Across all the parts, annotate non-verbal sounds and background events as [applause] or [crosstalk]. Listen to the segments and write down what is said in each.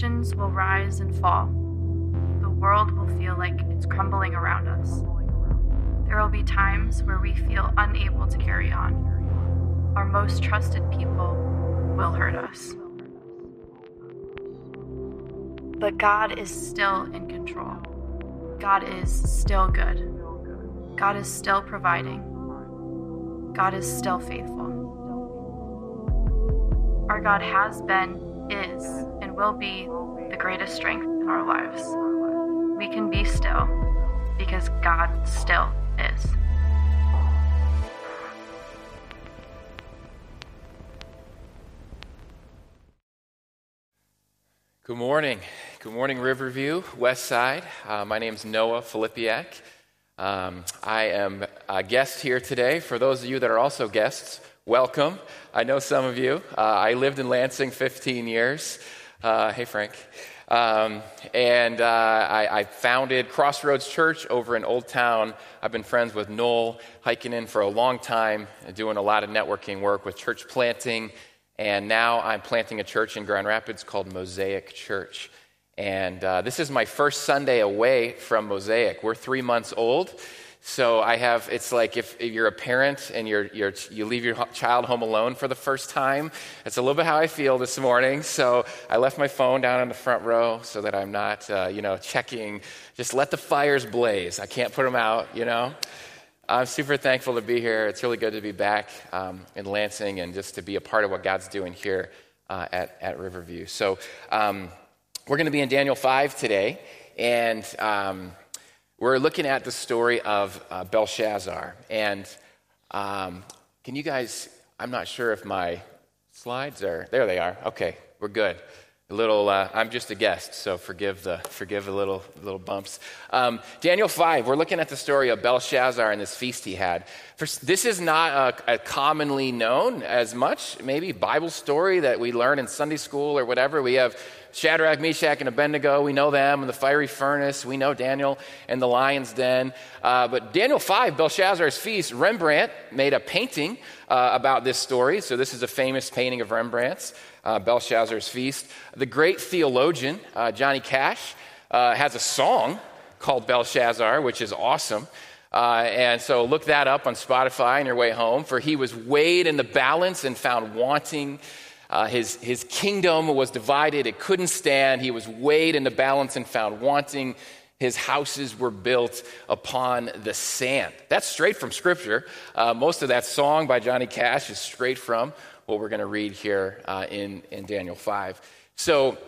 Nations will rise and fall. The world will feel like it's crumbling around us. There will be times where we feel unable to carry on. Our most trusted people will hurt us. But God is still in control. God is still good. God is still providing. God is still faithful. Our God has been, is, and will be greatest strength in our lives. We can be still because God still is. Good morning. Good morning, Riverview, West Side. Uh, my name is Noah Filipiak. Um, I am a guest here today. For those of you that are also guests, welcome. I know some of you. Uh, I lived in Lansing 15 years. Uh, hey, Frank. Um, and uh, I, I, founded Crossroads Church over in Old Town. I've been friends with Noel Heikkinen for a long time, doing a lot of networking work with church planting. And now I'm planting a church in Grand Rapids called Mosaic Church. And uh, this is my first Sunday away from Mosaic. We're three months old. So I have, it's like if, if you're a parent and you're, you're, you leave your child home alone for the first time. It's a little bit how I feel this morning. So I left my phone down in the front row so that I'm not, uh, you know, checking. Just let the fires blaze. I can't put them out, you know. I'm super thankful to be here. It's really good to be back um, in Lansing and just to be a part of what God's doing here uh, at, at Riverview. So um, we're going to be in Daniel 5 today. And um, we're looking at the story of uh, Belshazzar. And um, can you guys, I'm not sure if my slides are, there they are. Okay, we're good. A little, uh, I'm just a guest, so forgive the forgive the little little bumps. Um, Daniel five, we're looking at the story of Belshazzar and this feast he had. For, this is not a, a, commonly known as much, maybe Bible story that we learn in Sunday school or whatever. We have Shadrach, Meshach, and Abednego, we know them in the fiery furnace. We know Daniel in the lion's den. Uh, but Daniel 5, Belshazzar's feast, Rembrandt made a painting uh, about this story. So this is a famous painting of Rembrandt's, uh, Belshazzar's feast. The great theologian, uh, Johnny Cash, uh, has a song called Belshazzar, which is awesome. Uh, and so look that up on Spotify on your way home. For he was weighed in the balance and found wanting. Uh, his, his kingdom was divided, it couldn't stand. He was weighed in the balance and found wanting. His houses were built upon the sand. That's straight from Scripture. Uh, most of that song by Johnny Cash is straight from what we're going to read here uh, in, in Daniel 5. So,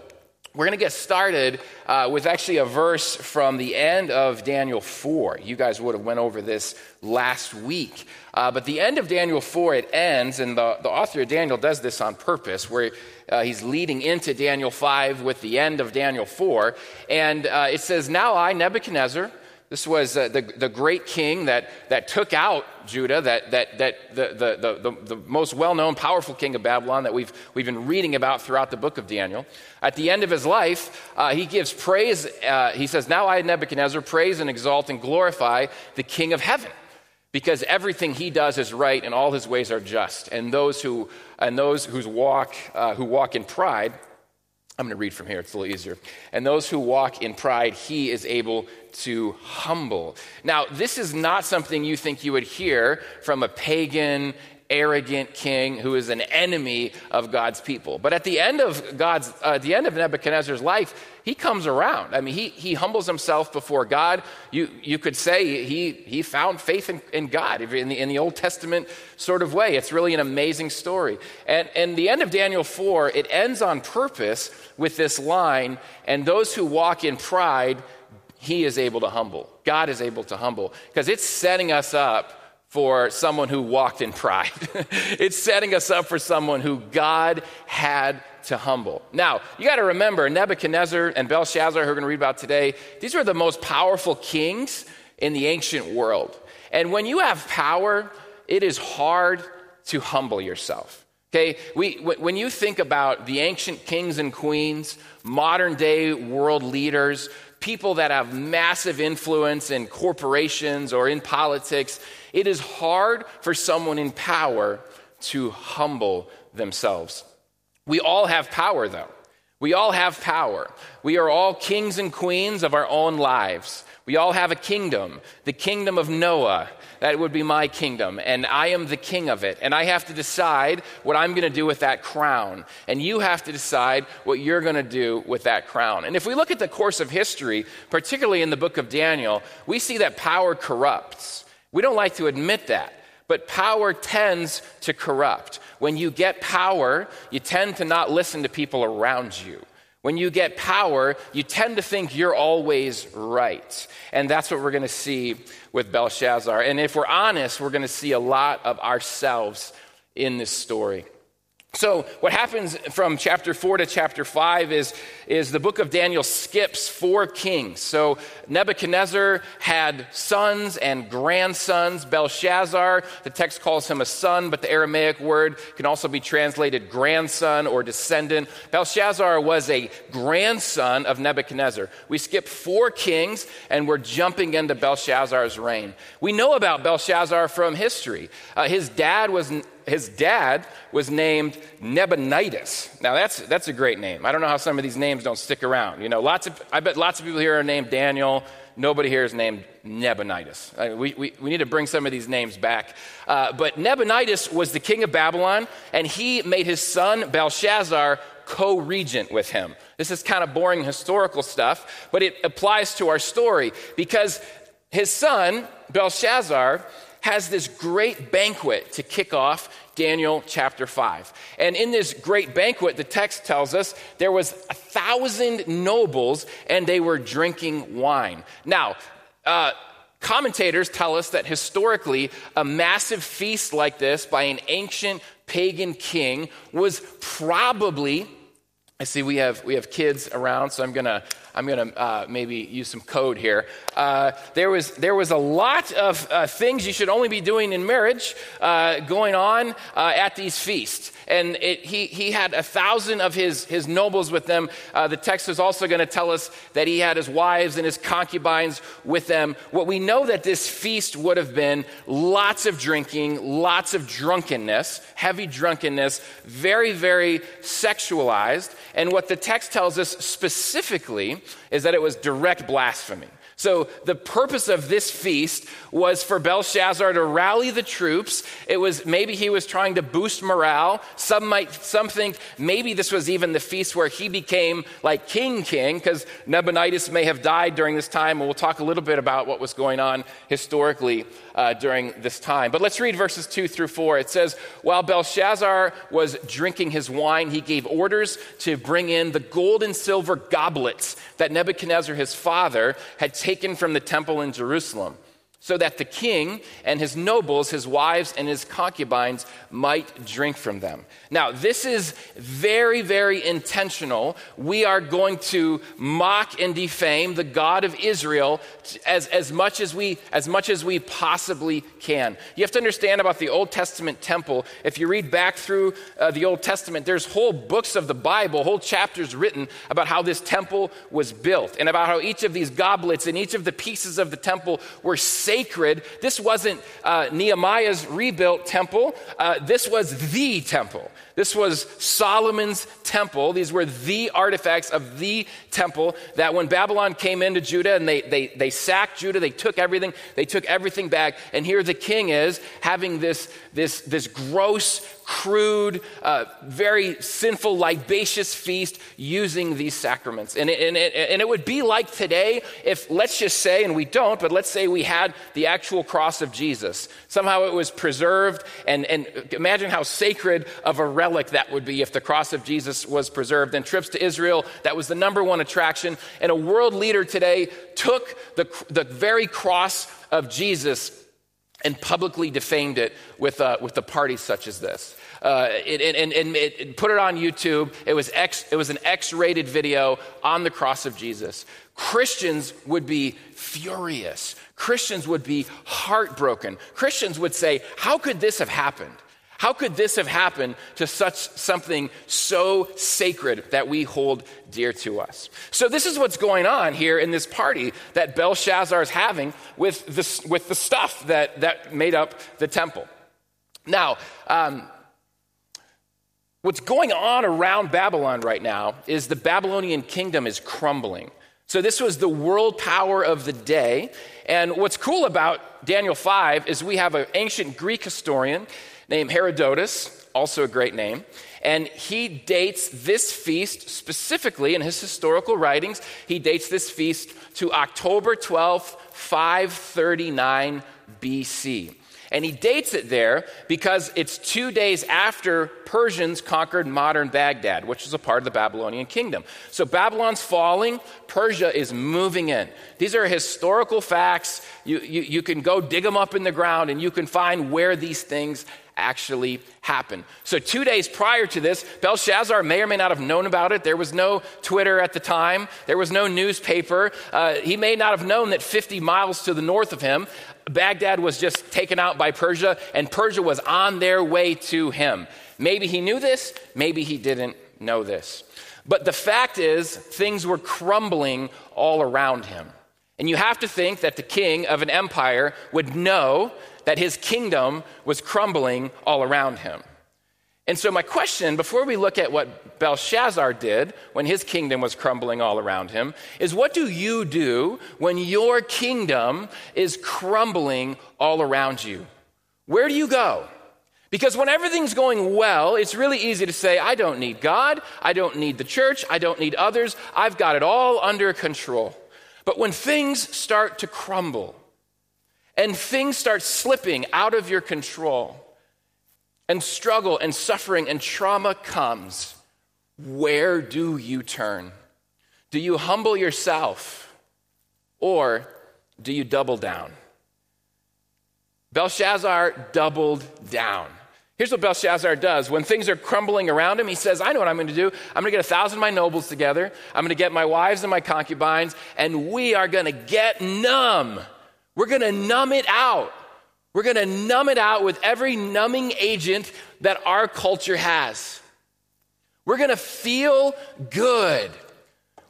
we're going to get started uh, with actually a verse from the end of Daniel 4. You guys would have went over this last week. Uh, but the end of Daniel 4, it ends, and the, the author of Daniel does this on purpose, where uh, he's leading into Daniel 5 with the end of Daniel 4. And uh, it says, Now I, Nebuchadnezzar, this was uh, the, the great king that, that took out Judah, that, that, that the, the, the, the most well known, powerful king of Babylon that we've, we've been reading about throughout the book of Daniel. At the end of his life, uh, he gives praise. Uh, he says, Now I, Nebuchadnezzar, praise and exalt and glorify the king of heaven because everything he does is right and all his ways are just. And those who, and those whose walk, uh, who walk in pride, I'm going to read from here, it's a little easier. And those who walk in pride, he is able to humble. Now, this is not something you think you would hear from a pagan, arrogant king who is an enemy of God's people. But at the end of God's, uh, the end of Nebuchadnezzar's life, he comes around. I mean, he, he humbles himself before God. You, you could say he, he found faith in, in God in the, in the Old Testament sort of way. It's really an amazing story. And, and the end of Daniel 4, it ends on purpose with this line, and those who walk in pride, he is able to humble. God is able to humble. Because it's setting us up for someone who walked in pride. [laughs] it's setting us up for someone who God had to humble. Now, you got to remember Nebuchadnezzar and Belshazzar, who we're going to read about today, these were the most powerful kings in the ancient world. And when you have power, it is hard to humble yourself. Okay, we, when you think about the ancient kings and queens, modern day world leaders, people that have massive influence in corporations or in politics, it is hard for someone in power to humble themselves. We all have power, though. We all have power. We are all kings and queens of our own lives. We all have a kingdom, the kingdom of Noah. That would be my kingdom, and I am the king of it. And I have to decide what I'm going to do with that crown. And you have to decide what you're going to do with that crown. And if we look at the course of history, particularly in the book of Daniel, we see that power corrupts. We don't like to admit that. But power tends to corrupt. When you get power, you tend to not listen to people around you. When you get power, you tend to think you're always right. And that's what we're going to see with Belshazzar. And if we're honest, we're going to see a lot of ourselves in this story. So, what happens from chapter 4 to chapter 5 is, is the book of Daniel skips four kings. So, Nebuchadnezzar had sons and grandsons. Belshazzar, the text calls him a son, but the Aramaic word can also be translated grandson or descendant. Belshazzar was a grandson of Nebuchadnezzar. We skip four kings and we're jumping into Belshazzar's reign. We know about Belshazzar from history. Uh, his dad was his dad was named Nabonidus. Now that's that's a great name. I don't know how some of these names don't stick around. You know, lots of I bet lots of people here are named Daniel. Nobody here is named Nabonidus. I mean, we, we, we, need to bring some of these names back. Uh, but Nabonidus was the king of Babylon, and he made his son Belshazzar co regent with him. This is kind of boring historical stuff, but it applies to our story because his son, Belshazzar, has this great banquet to kick off Daniel chapter 5. And in this great banquet, the text tells us there was a thousand nobles and they were drinking wine. Now, uh, commentators tell us that historically, a massive feast like this by an ancient pagan king was probably I see we have, we have kids around, so I'm going to I'm going to uh, maybe use some code here. Uh, there, was, there was a lot of uh, things you should only be doing in marriage uh, going on uh, at these feasts. And it, he, he had a thousand of his, his nobles with them. Uh, the text is also going to tell us that he had his wives and his concubines with them. What we know that this feast would have been lots of drinking, lots of drunkenness, heavy drunkenness, very, very sexualized. And what the text tells us specifically is that it was direct blasphemy. So, the purpose of this feast was for Belshazzar to rally the troops. It was maybe he was trying to boost morale. Some might some think maybe this was even the feast where he became like king king because Nabonidus may have died during this time. And we'll talk a little bit about what was going on historically uh, during this time. But let's read verses 2 through 4. It says, While Belshazzar was drinking his wine, he gave orders to bring in the gold and silver goblets that Nebuchadnezzar, his father, had taken from the temple in Jerusalem so that the king and his nobles, his wives, and his concubines might drink from them. Now, this is very, very intentional. We are going to mock and defame the God of Israel as, as, much, as, we, as much as we possibly can. You have to understand about the Old Testament temple. If you read back through uh, the Old Testament, there's whole books of the Bible, whole chapters written about how this temple was built and about how each of these goblets and each of the pieces of the temple were sacred. This wasn't uh, Nehemiah's rebuilt temple, uh, this was the temple. This was Solomon's temple. These were the artifacts of the temple that when Babylon came into Judah and they, they, they sacked Judah, they took everything, they took everything back. And here the king is having this, this, this gross crude, uh, very sinful, libacious feast using these sacraments. And it, and, it, and it would be like today if, let's just say, and we don't, but let's say we had the actual cross of Jesus. Somehow it was preserved, and, and imagine how sacred of a relic that would be if the cross of Jesus was preserved. And trips to Israel, that was the number one attraction. And a world leader today took the, the very cross of Jesus and publicly defamed it with, uh, with a party such as this. Uh, it, and, and it, put it on YouTube. It was, X, it was an X rated video on the cross of Jesus. Christians would be furious. Christians would be heartbroken. Christians would say, How could this have happened? How could this have happened to such something so sacred that we hold dear to us? So, this is what's going on here in this party that Belshazzar is having with, this, with the stuff that, that made up the temple. Now, um, What's going on around Babylon right now is the Babylonian kingdom is crumbling. So, this was the world power of the day. And what's cool about Daniel 5 is we have an ancient Greek historian named Herodotus, also a great name. And he dates this feast specifically in his historical writings. He dates this feast to October 12th, 539 BC. And he dates it there because it's two days after Persians conquered modern Baghdad, which is a part of the Babylonian kingdom. So Babylon's falling, Persia is moving in. These are historical facts. You, you, you can go dig them up in the ground and you can find where these things actually happen. So, two days prior to this, Belshazzar may or may not have known about it. There was no Twitter at the time, there was no newspaper. Uh, he may not have known that 50 miles to the north of him, Baghdad was just taken out by Persia, and Persia was on their way to him. Maybe he knew this, maybe he didn't know this. But the fact is, things were crumbling all around him. And you have to think that the king of an empire would know that his kingdom was crumbling all around him. And so, my question before we look at what Belshazzar did when his kingdom was crumbling all around him is what do you do when your kingdom is crumbling all around you? Where do you go? Because when everything's going well, it's really easy to say, I don't need God, I don't need the church, I don't need others, I've got it all under control. But when things start to crumble and things start slipping out of your control, and struggle and suffering and trauma comes, where do you turn? Do you humble yourself or do you double down? Belshazzar doubled down. Here's what Belshazzar does. When things are crumbling around him, he says, I know what I'm going to do. I'm going to get a thousand of my nobles together. I'm going to get my wives and my concubines, and we are going to get numb. We're going to numb it out. We're going to numb it out with every numbing agent that our culture has. We're going to feel good.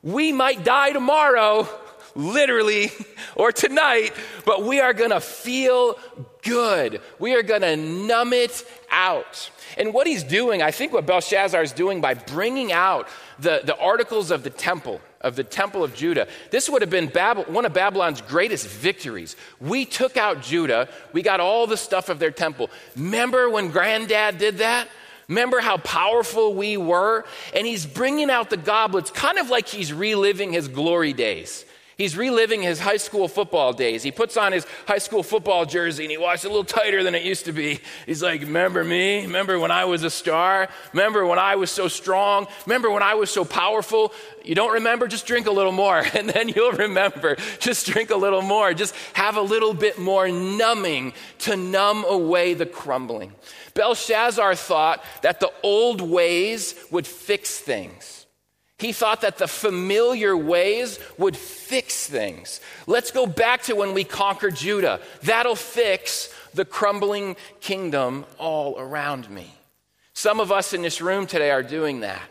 We might die tomorrow, literally, [laughs] or tonight, but we are going to feel good. We are going to numb it out. And what he's doing, I think what Belshazzar is doing by bringing out the, the articles of the temple, of the temple of Judah, this would have been one of Babylon's greatest victories. We took out Judah, we got all the stuff of their temple. Remember when granddad did that? Remember how powerful we were? And he's bringing out the goblets, kind of like he's reliving his glory days. He's reliving his high school football days. He puts on his high school football jersey and he walks a little tighter than it used to be. He's like, Remember me? Remember when I was a star? Remember when I was so strong? Remember when I was so powerful? You don't remember? Just drink a little more [laughs] and then you'll remember. Just drink a little more. Just have a little bit more numbing to numb away the crumbling. Belshazzar thought that the old ways would fix things. He thought that the familiar ways would fix things. Let's go back to when we conquered Judah. That'll fix the crumbling kingdom all around me. Some of us in this room today are doing that.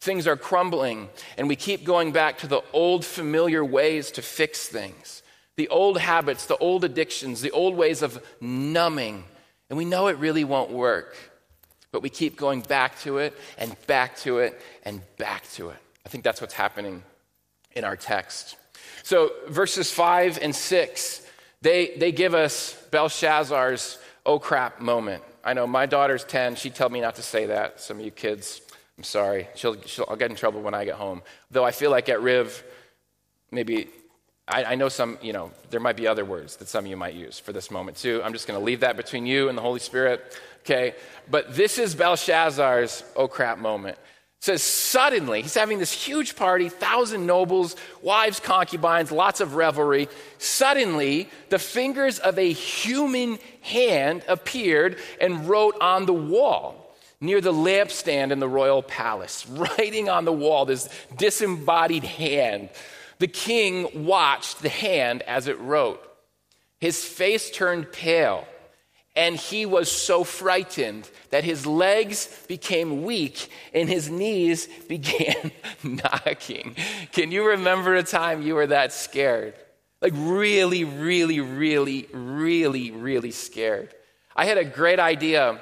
Things are crumbling, and we keep going back to the old familiar ways to fix things the old habits, the old addictions, the old ways of numbing. And we know it really won't work. But we keep going back to it and back to it and back to it. I think that's what's happening in our text. So, verses 5 and 6, they, they give us Belshazzar's oh crap moment. I know my daughter's 10. She told me not to say that. Some of you kids, I'm sorry. She'll, she'll, I'll get in trouble when I get home. Though I feel like at Riv, maybe I, I, know some, you know, there might be other words that some of you might use for this moment too. I'm just going to leave that between you and the Holy Spirit okay? But this is Belshazzar's oh crap moment. It says suddenly, he's having this huge party, thousand nobles, wives, concubines, lots of revelry. Suddenly, the fingers of a human hand appeared and wrote on the wall near the lampstand in the royal palace, [laughs] writing on the wall, this disembodied hand. The king watched the hand as it wrote. His face turned pale and he was so frightened that his legs became weak and his knees [laughs] began [laughs] knocking. Can you remember a time you were that scared? Like, really, really, really, really, really scared. I had a great idea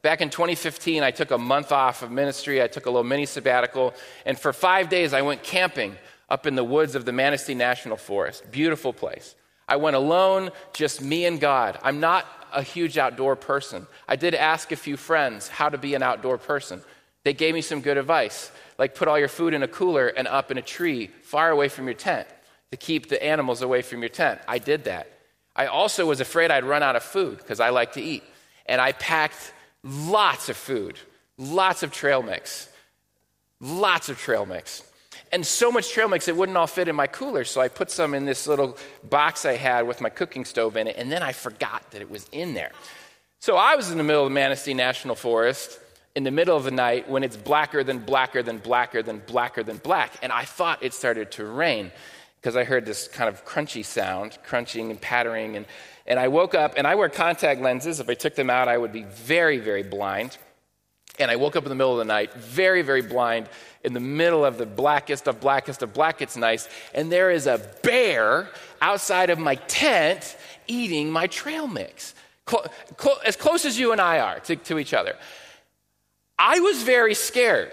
Back in 2015, I took a month off of ministry. I took a little mini sabbatical. And for five days, I went camping up in the woods of the Manistee National Forest. Beautiful place. I went alone, just me and God. I'm not a huge outdoor person. I did ask a few friends how to be an outdoor person. They gave me some good advice, like put all your food in a cooler and up in a tree far away from your tent to keep the animals away from your tent. I did that. I also was afraid I'd run out of food because I like to eat. And I packed lots of food, lots of trail mix, lots of trail mix. And so much trail mix, it wouldn't all fit in my cooler. So I put some in this little box I had with my cooking stove in it, and then I forgot that it was in there. So I was in the middle of the Manistee National Forest in the middle of the night when it's blacker than blacker than blacker than blacker than black. And I thought it started to rain because I heard this kind of crunchy sound, crunching and pattering. And, and I woke up, and I wear contact lenses. If I took them out, I would be very, very blind. And I woke up in the middle of the night, very, very blind, in the middle of the blackest of blackest of black. It's nice. And there is a bear outside of my tent eating my trail mix, cl- cl- as close as you and I are to, to each other. I was very scared.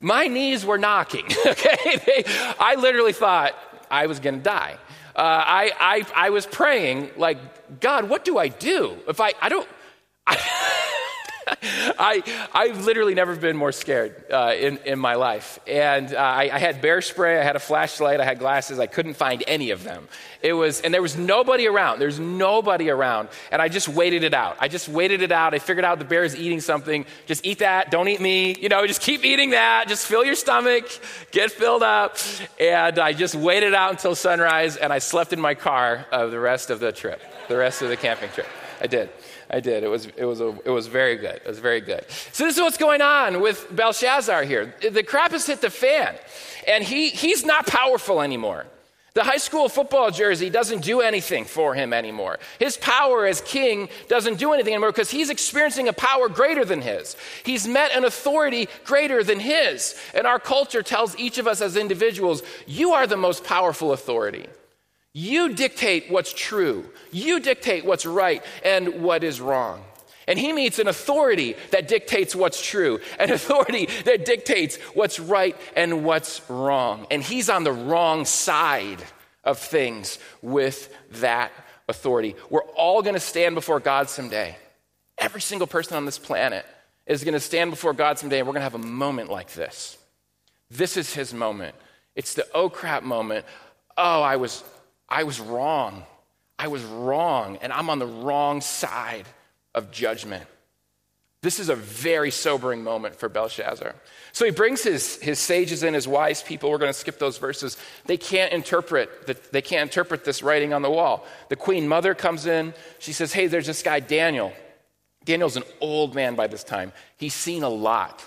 My knees were knocking, [laughs] okay? I literally thought, I was to die. Uh, I, I, I was praying, like, God, what do I do? If I, I don't, [laughs] I, [laughs] I, I've literally never been more scared uh, in, in my life. And uh, I, I, had bear spray, I had a flashlight, I had glasses. I couldn't find any of them. It was, and there was nobody around. There's nobody around. And I just waited it out. I just waited it out. I figured out the bear is eating something. Just eat that. Don't eat me. You know, just keep eating that. Just fill your stomach. Get filled up. And I just waited out until sunrise, and I slept in my car uh, the rest of the trip, the rest of the camping trip. I did. I did. It was, it, was a, it was very good. It was very good. So, this is what's going on with Belshazzar here. The crap has hit the fan, and he, he's not powerful anymore. The high school football jersey doesn't do anything for him anymore. His power as king doesn't do anything anymore because he's experiencing a power greater than his. He's met an authority greater than his. And our culture tells each of us as individuals, you are the most powerful authority. You dictate what's true. You dictate what's right and what is wrong. And he meets an authority that dictates what's true, an [laughs] authority that dictates what's right and what's wrong. And he's on the wrong side of things with that authority. We're all going to stand before God someday. Every single person on this planet is going to stand before God someday, and we're going to have a moment like this. This is his moment. It's the oh crap moment. Oh, I was I was wrong. I was wrong, and I'm on the wrong side of judgment. This is a very sobering moment for Belshazzar. So he brings his, his sages and his wise people. We're going to skip those verses. They can't interpret the, they can't interpret this writing on the wall. The queen mother comes in. She says, "Hey, there's this guy Daniel. Daniel's an old man by this time. He's seen a lot.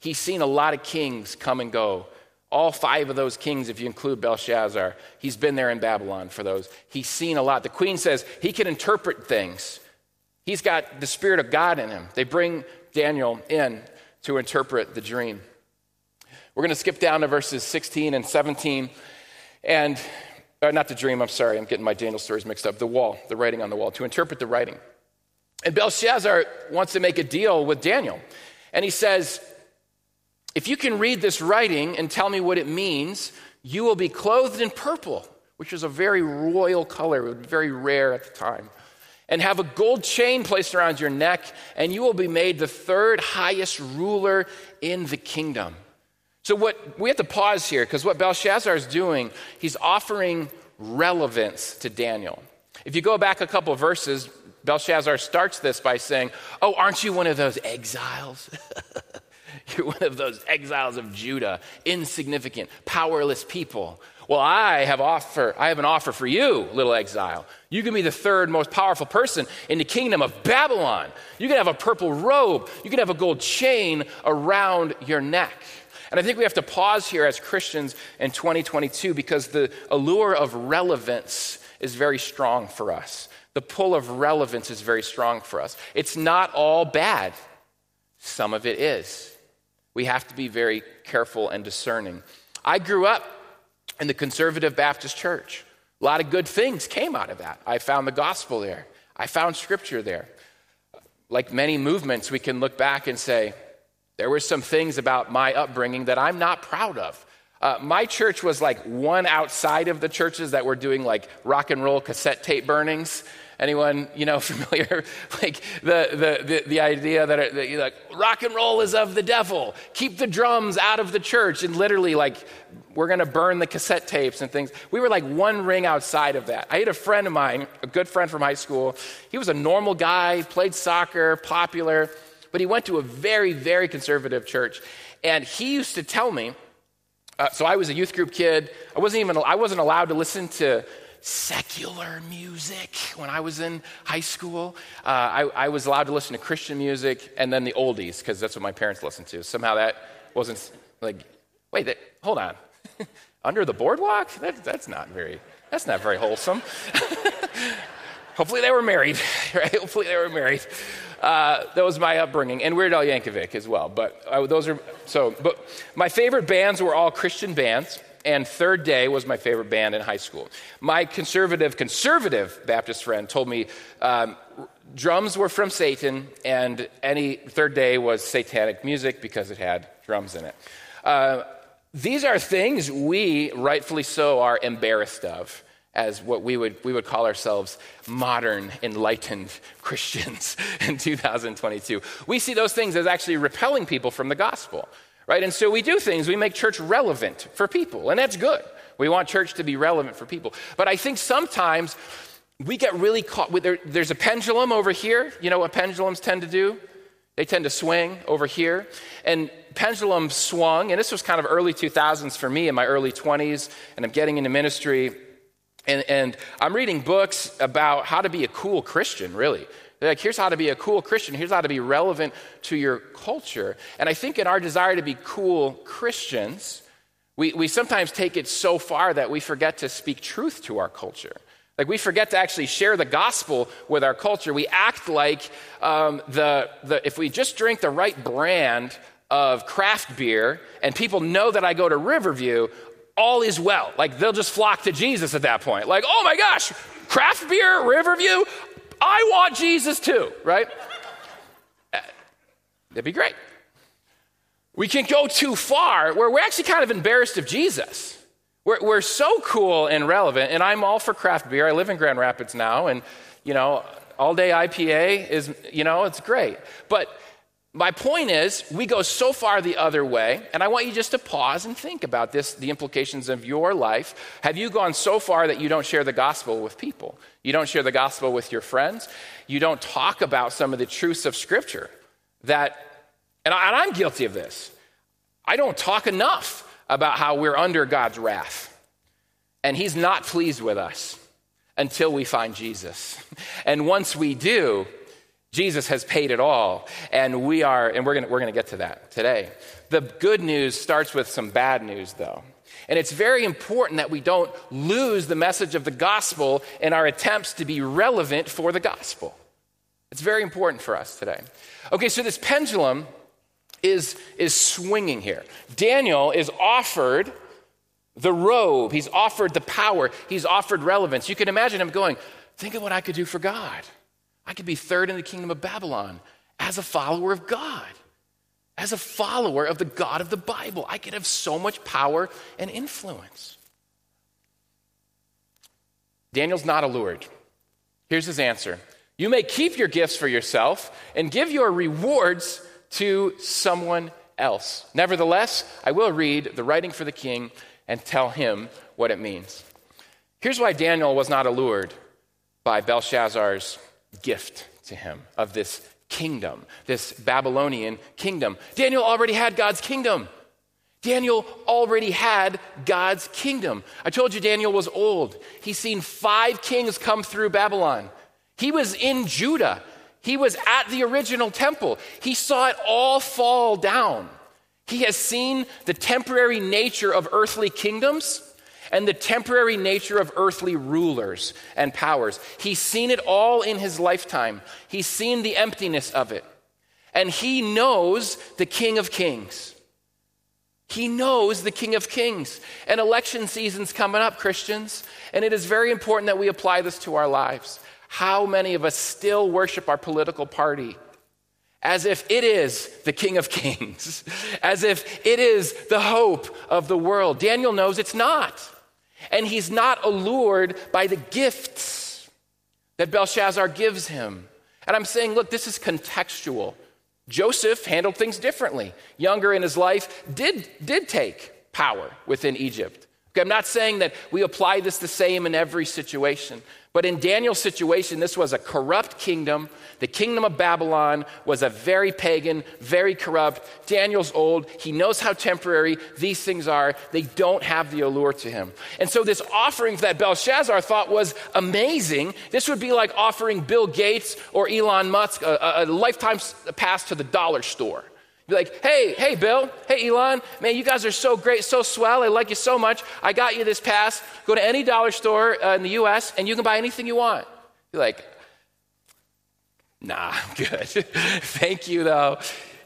He's seen a lot of kings come and go. All five of those kings, if you include Belshazzar, he's been there in Babylon for those. He's seen a lot. The queen says he can interpret things. He's got the Spirit of God in him. They bring Daniel in to interpret the dream. We're going to skip down to verses 16 and 17. And, uh, not the dream, I'm sorry, I'm getting my Daniel stories mixed up. The wall, the writing on the wall, to interpret the writing. And Belshazzar wants to make a deal with Daniel. And he says, if you can read this writing and tell me what it means, you will be clothed in purple, which is a very royal color, very rare at the time, and have a gold chain placed around your neck, and you will be made the third highest ruler in the kingdom. So, what we have to pause here because what Belshazzar is doing, he's offering relevance to Daniel. If you go back a couple verses, Belshazzar starts this by saying, Oh, aren't you one of those exiles? [laughs] You're [laughs] one of those exiles of Judah, insignificant, powerless people. Well, I have offer, I have an offer for you, little exile. You can be the third most powerful person in the kingdom of Babylon. You can have a purple robe. You can have a gold chain around your neck. And I think we have to pause here as Christians in 2022 because the allure of relevance is very strong for us. The pull of relevance is very strong for us. It's not all bad, some of it is. We have to be very careful and discerning. I grew up in the conservative Baptist church. A lot of good things came out of that. I found the gospel there, I found scripture there. like many movements, we can look back and say, there were some things about my upbringing that I'm not proud of. Uh, my church was like one outside of the churches that were doing like rock and roll cassette tape burnings. Anyone, you know, [laughs] familiar? like the, the, the, the idea that, it, that like, rock and roll is of the devil. Keep the drums out of the church. And literally, like, we're going to burn the cassette tapes and things. We were like one ring outside of that. I had a friend of mine, a good friend from high school. He was a normal guy, played soccer, popular, but he went to a very, very conservative church. And he used to tell me, uh, so I was a youth group kid. I wasn't even I wasn't allowed to listen to secular music when I was in high school. Uh, I, I, was allowed to listen to Christian music and then the oldies because that's what my parents listened to. Somehow that wasn't like, wait, that, hold on, [laughs] under the boardwalk? That, that's not very that's not very wholesome. [laughs] Hopefully they were married, [laughs] right? Hopefully they were married. Uh, that was my upbringing, and Weird Al Yankovic as well. But uh, those are so. But my favorite bands were all Christian bands, and Third Day was my favorite band in high school. My conservative, conservative Baptist friend told me um, drums were from Satan, and any Third Day was satanic music because it had drums in it. Uh, these are things we, rightfully so, are embarrassed of as what we would, we would call ourselves modern, enlightened [laughs] Christians in 2022. We see those things as actually repelling people from the gospel, right? And so we do things, we make church relevant for people, and that's good. We want church to be relevant for people. But I think sometimes we get really caught with there, there's a pendulum over here. You know what pendulums tend to do? They tend to swing over here. And pendulum swung, and this was kind of early 2000s for me in my early 20s, and I'm getting into ministry. And, and I'm reading books about how to be a cool Christian, really. They're like, here's how to be a cool Christian. Here's how to be relevant to your culture. And I think in our desire to be cool Christians, we, we sometimes take it so far that we forget to speak truth to our culture. Like we forget to actually share the gospel with our culture. We act like um, the, the, if we just drink the right brand of craft beer and people know that I go to Riverview, all is well. Like they'll just flock to Jesus at that point. Like, oh my gosh, craft beer, Riverview, I want Jesus too, right? That'd be great. We can go too far where we're actually kind of embarrassed of Jesus. We're, we're so cool and relevant, and I'm all for craft beer. I live in Grand Rapids now, and, you know, all day IPA is, you know, it's great. But my point is, we go so far the other way, and I want you just to pause and think about this the implications of your life. Have you gone so far that you don't share the gospel with people? You don't share the gospel with your friends? You don't talk about some of the truths of Scripture that, and, I, am guilty of this. I don't talk enough about how we're under God's wrath, and He's not pleased with us until we find Jesus. [laughs] And once we do, Jesus has paid it all, and we are, and we're gonna, we're gonna get to that today. The good news starts with some bad news, though. And it's very important that we don't lose the message of the gospel in our attempts to be relevant for the gospel. It's very important for us today. Okay, so this pendulum is, is swinging here. Daniel is offered the robe, he's offered the power, he's offered relevance. You can imagine him going, Think of what I could do for God. I could be third in the kingdom of Babylon as a follower of God, as a follower of the God of the Bible. I could have so much power and influence. Daniel's not allured. Here's his answer You may keep your gifts for yourself and give your rewards to someone else. Nevertheless, I will read the writing for the king and tell him what it means. Here's why Daniel was not allured by Belshazzar's gift to him of this kingdom, this Babylonian kingdom. Daniel already had God's kingdom. Daniel already had God's kingdom. I told you Daniel was old. He's seen five kings come through Babylon. He was in Judah. He was at the original temple. He saw it all fall down. He has seen the temporary nature of earthly kingdoms and the temporary nature of earthly rulers and powers. He's seen it all in his lifetime, he's seen the emptiness of it. And he knows the King of Kings. He knows the King of Kings. And election season's coming up, Christians. And it is very important that we apply this to our lives. How many of us still worship our political party as if it is the King of Kings, [laughs] as if it is the hope of the world. Daniel knows it's not. And he's not allured by the gifts that Belshazzar gives him. And I'm saying, look, this is contextual. Joseph handled things differently. Younger in his life, did, did take power within Egypt. Okay, I'm not saying that we apply this the same in every situation, but in Daniel's situation, this was a corrupt kingdom. The kingdom of Babylon was a very pagan, very corrupt. Daniel's old. He knows how temporary these things are. They don't have the allure to him. And so, this offering that Belshazzar thought was amazing, this would be like offering Bill Gates or Elon Musk a, a lifetime pass to the dollar store. Be like, hey, hey, Bill, hey, Elon, man, you guys are so great, so swell. I like you so much. I got you this pass. Go to any dollar store uh, in the U.S. and you can buy anything you want. Be like, nah, [laughs] I'm good. [laughs] Thank you, though.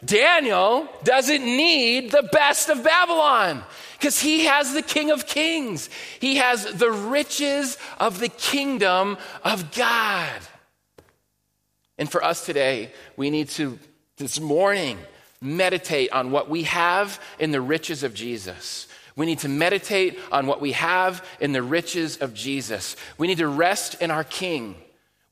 Daniel doesn't need the best of Babylon because he has the King of Kings. He has the riches of the kingdom of God. And for us today, we need to, this morning, meditate on what we have in the riches of Jesus. We need to meditate on what we have in the riches of Jesus. We need to rest in our King.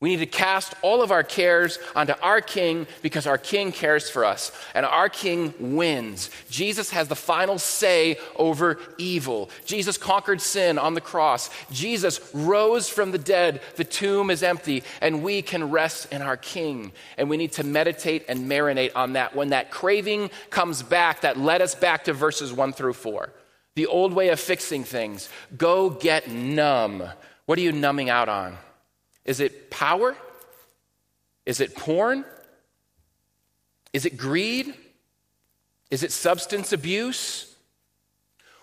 We need to cast all of our cares onto our King because our King cares for us and our King wins. Jesus has the final say over evil. Jesus conquered sin on the cross. Jesus rose from the dead. The tomb is empty and we can rest in our King. And we need to meditate and marinate on that. When that craving comes back, that led us back to verses one through four. The old way of fixing things. Go get numb. What are you numbing out on? Is it power? Is it porn? Is it greed? Is it substance abuse?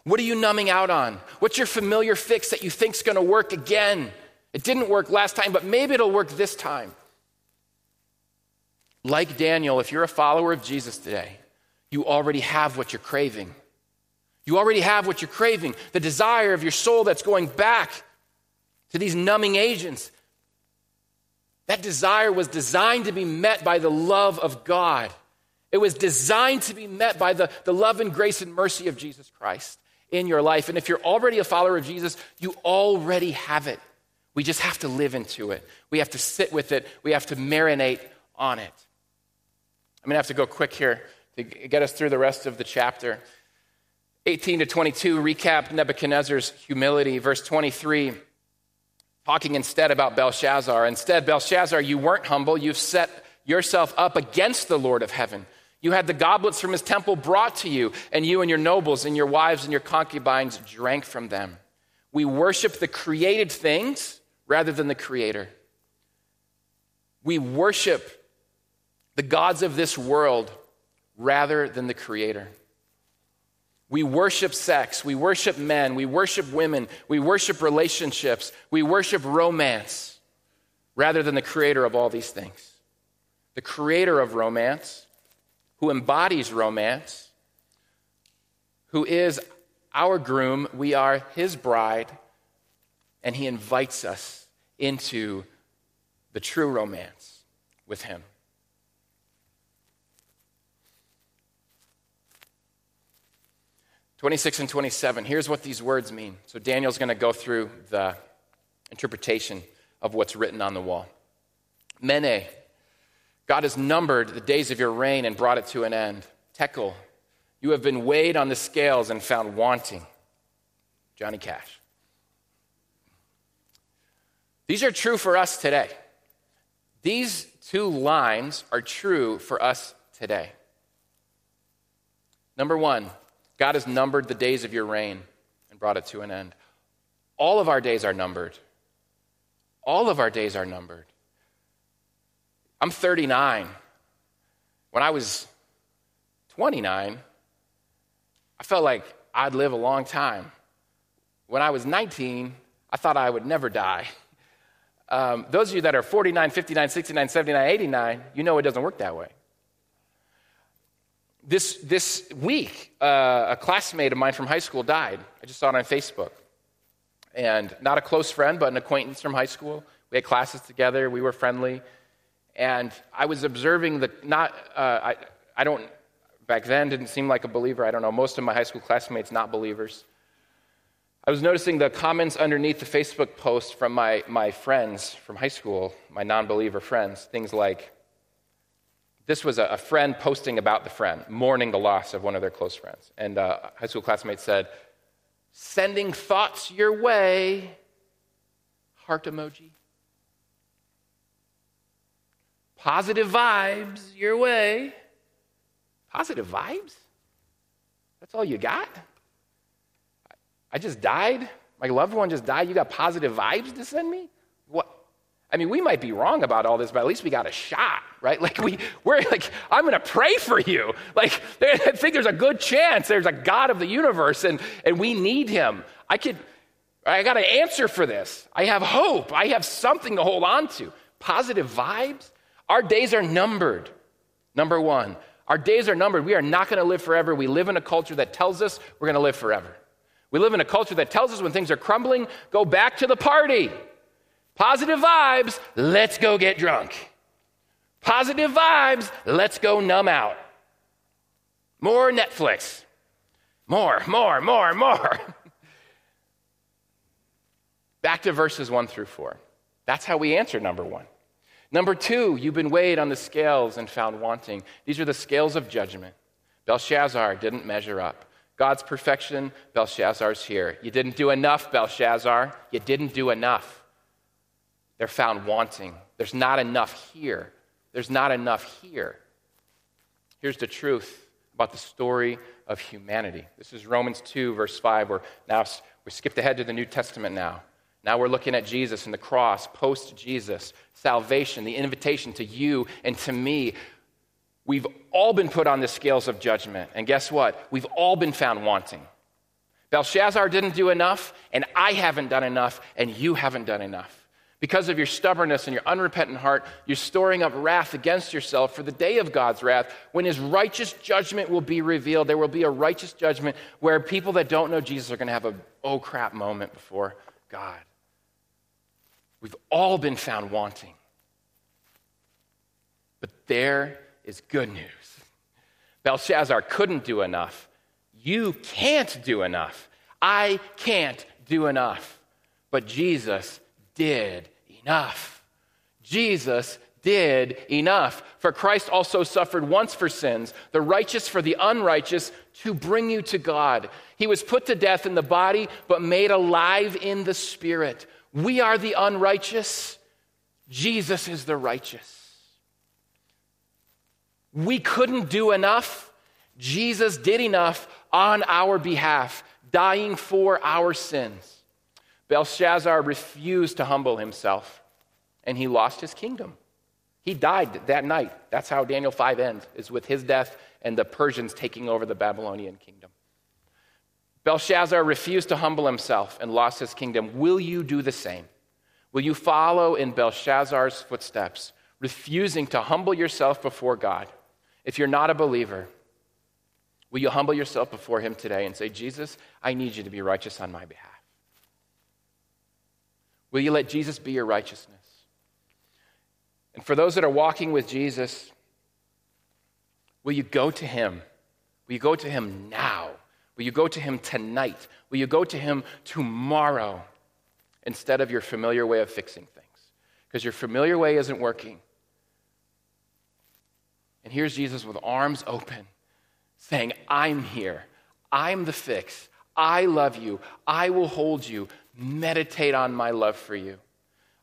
What are you numbing out on? What's your familiar fix that you think's going to work again? It didn't work last time, but maybe it'll work this time. Like Daniel, if you're a follower of Jesus today, you already have what you're craving. You already have what you're craving the desire of your soul that's going back to these numbing agents, that desire was designed to be met by the love of God. It was designed to be met by the, the love and grace and mercy of Jesus Christ in your life. And if you're already a follower of Jesus, you already have it. We just have to live into it. We have to sit with it. We have to marinate on it. I'm going to have to go quick here to get us through the rest of the chapter. 18 to 22 recap Nebuchadnezzar's humility. Verse 23 talking instead about Belshazzar. Instead, Belshazzar, you weren't humble. You've set yourself up against the Lord of heaven. You had the goblets from his temple brought to you, and you and your nobles and your wives and your concubines drank from them. We worship the created things rather than the creator. We worship the gods of this world rather than the creator. We worship sex, we worship men, we worship women, we worship relationships, we worship romance rather than the creator of all these things. The creator of romance, who embodies romance, who is our groom, we are his bride, and he invites us into the true romance with him. 26 and 27, here's what these words mean. So Daniel's going to go through the interpretation of what's written on the wall. Mene, God has numbered the days of your reign and brought it to an end. Tekel, you have been weighed on the scales and found wanting. Johnny Cash. These are true for us today. These two lines are true for us today. Number one, God has numbered the days of your reign and brought it to an end. All of our days are numbered. All of our days are numbered. I'm 39. When I was 29, I felt like I'd live a long time. When I was 19, I thought I would never die. Um, those of you that are 49, 59, 69, 79, 89, you know it doesn't work that way. This, this week, uh, a classmate of mine from high school died. I just saw it on Facebook. And not a close friend, but an acquaintance from high school. We had classes together, we were friendly. and I was observing the not. Uh, I I don't back then didn't seem like a believer. I don't know. Most of my high school classmates not believers. I was noticing the comments underneath the Facebook post from my, my friends from high school, my non believer friends. Things like, this was a, a, friend posting about the friend, mourning the loss of one of their close friends. And uh, high school classmate said, sending thoughts your way, heart emoji. Positive vibes your way. Positive vibes? That's all you got? I just died. My loved one just died. You got positive vibes to send me? What? I mean, we might be wrong about all this, but at least we got a shot, right? [laughs] Like we, we're like, I'm going to pray for you. Like, [laughs] I think there's a good chance there's a God of the universe, and and we need Him. I could, I got an answer for this. I have hope. I have something to hold on to. Positive vibes. Our days are numbered. Number one, our days are numbered. We are not going to live forever. We live in a culture that tells us we're going to live forever. We live in a culture that tells us when things are crumbling, go back to the party. Positive vibes, let's go get drunk. Positive vibes, let's go numb out. More Netflix. More, more, more, more. [laughs] Back to verses one through four. That's how we answer number one. Number two, you've been weighed on the scales and found wanting. These are the scales of judgment. Belshazzar didn't measure up. God's perfection, Belshazzar's here. You didn't do enough, Belshazzar. You didn't do enough. They're found wanting. There's not enough here. There's not enough here. Here's the truth about the story of humanity. This is Romans 2, verse 5. We're now we skipped ahead to the New Testament now. Now we're looking at Jesus and the cross, post Jesus, salvation, the invitation to you and to me. We've all been put on the scales of judgment. And guess what? We've all been found wanting. Belshazzar didn't do enough, and I haven't done enough, and you haven't done enough. Because of your stubbornness and your unrepentant heart, you're storing up wrath against yourself for the day of God's wrath when his righteous judgment will be revealed. There will be a righteous judgment where people that don't know Jesus are going to have a oh crap moment before God. We've all been found wanting. But there is good news. Belshazzar couldn't do enough. You can't do enough. I can't do enough. But Jesus did enough. Jesus did enough. For Christ also suffered once for sins, the righteous for the unrighteous, to bring you to God. He was put to death in the body, but made alive in the spirit. We are the unrighteous, Jesus is the righteous. We couldn't do enough. Jesus did enough on our behalf, dying for our sins. Belshazzar refused to humble himself, and he lost his kingdom. He died that night. That's how Daniel 5 ends, is with his death and the Persians taking over the Babylonian kingdom. Belshazzar refused to humble himself and lost his kingdom. Will you do the same? Will you follow in Belshazzar's footsteps, refusing to humble yourself before God? If you're not a believer, will you humble yourself before Him today and say, Jesus, I need you to be righteous on my behalf? Will you let Jesus be your righteousness? And for those that are walking with Jesus, will you go to Him? Will you go to Him now? Will you go to Him tonight? Will you go to Him tomorrow instead of your familiar way of fixing things? Because your familiar way isn't working. And here's Jesus with arms open, saying, I'm here. I'm the fix. I love you. I will hold you. Meditate on my love for you.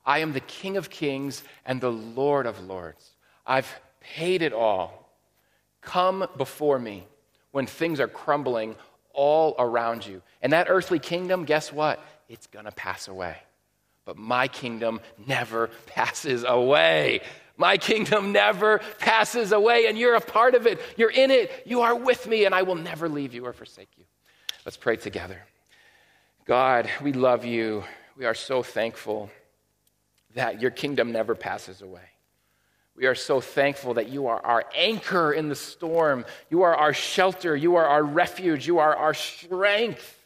I am the King of kings and the Lord of lords. I've paid it all. Come before me when things are crumbling all around you. And that earthly kingdom, guess what? It's going to pass away. But my kingdom never [laughs] passes away. My kingdom never passes away, and you're a part of it. You're in it. You are with me, and I will never leave you or forsake you. Let's pray together. God, we love you. We are so thankful that your kingdom never passes away. We are so thankful that you are our anchor in the storm. You are our shelter. You are our refuge. You are our strength.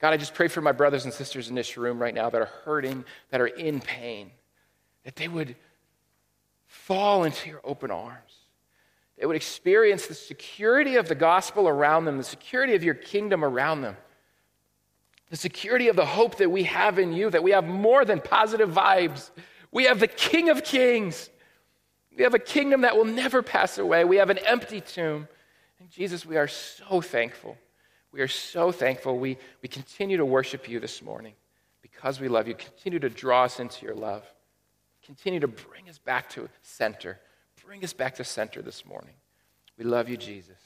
God, I just pray for my brothers and sisters in this room right now that are hurting, that are in pain, that they would fall into your open arms. They would experience the security of the gospel around them, the security of your kingdom around them, the security of the hope that we have in you, that we have more than positive vibes. We have the King of Kings. We have a kingdom that will never pass away. We have an empty tomb. And Jesus, we are so thankful. We are so thankful. We, we continue to worship you this morning because we love you. Continue to draw us into your love. Continue to bring us back to center. Bring us back to center this morning. We love you, Jesus.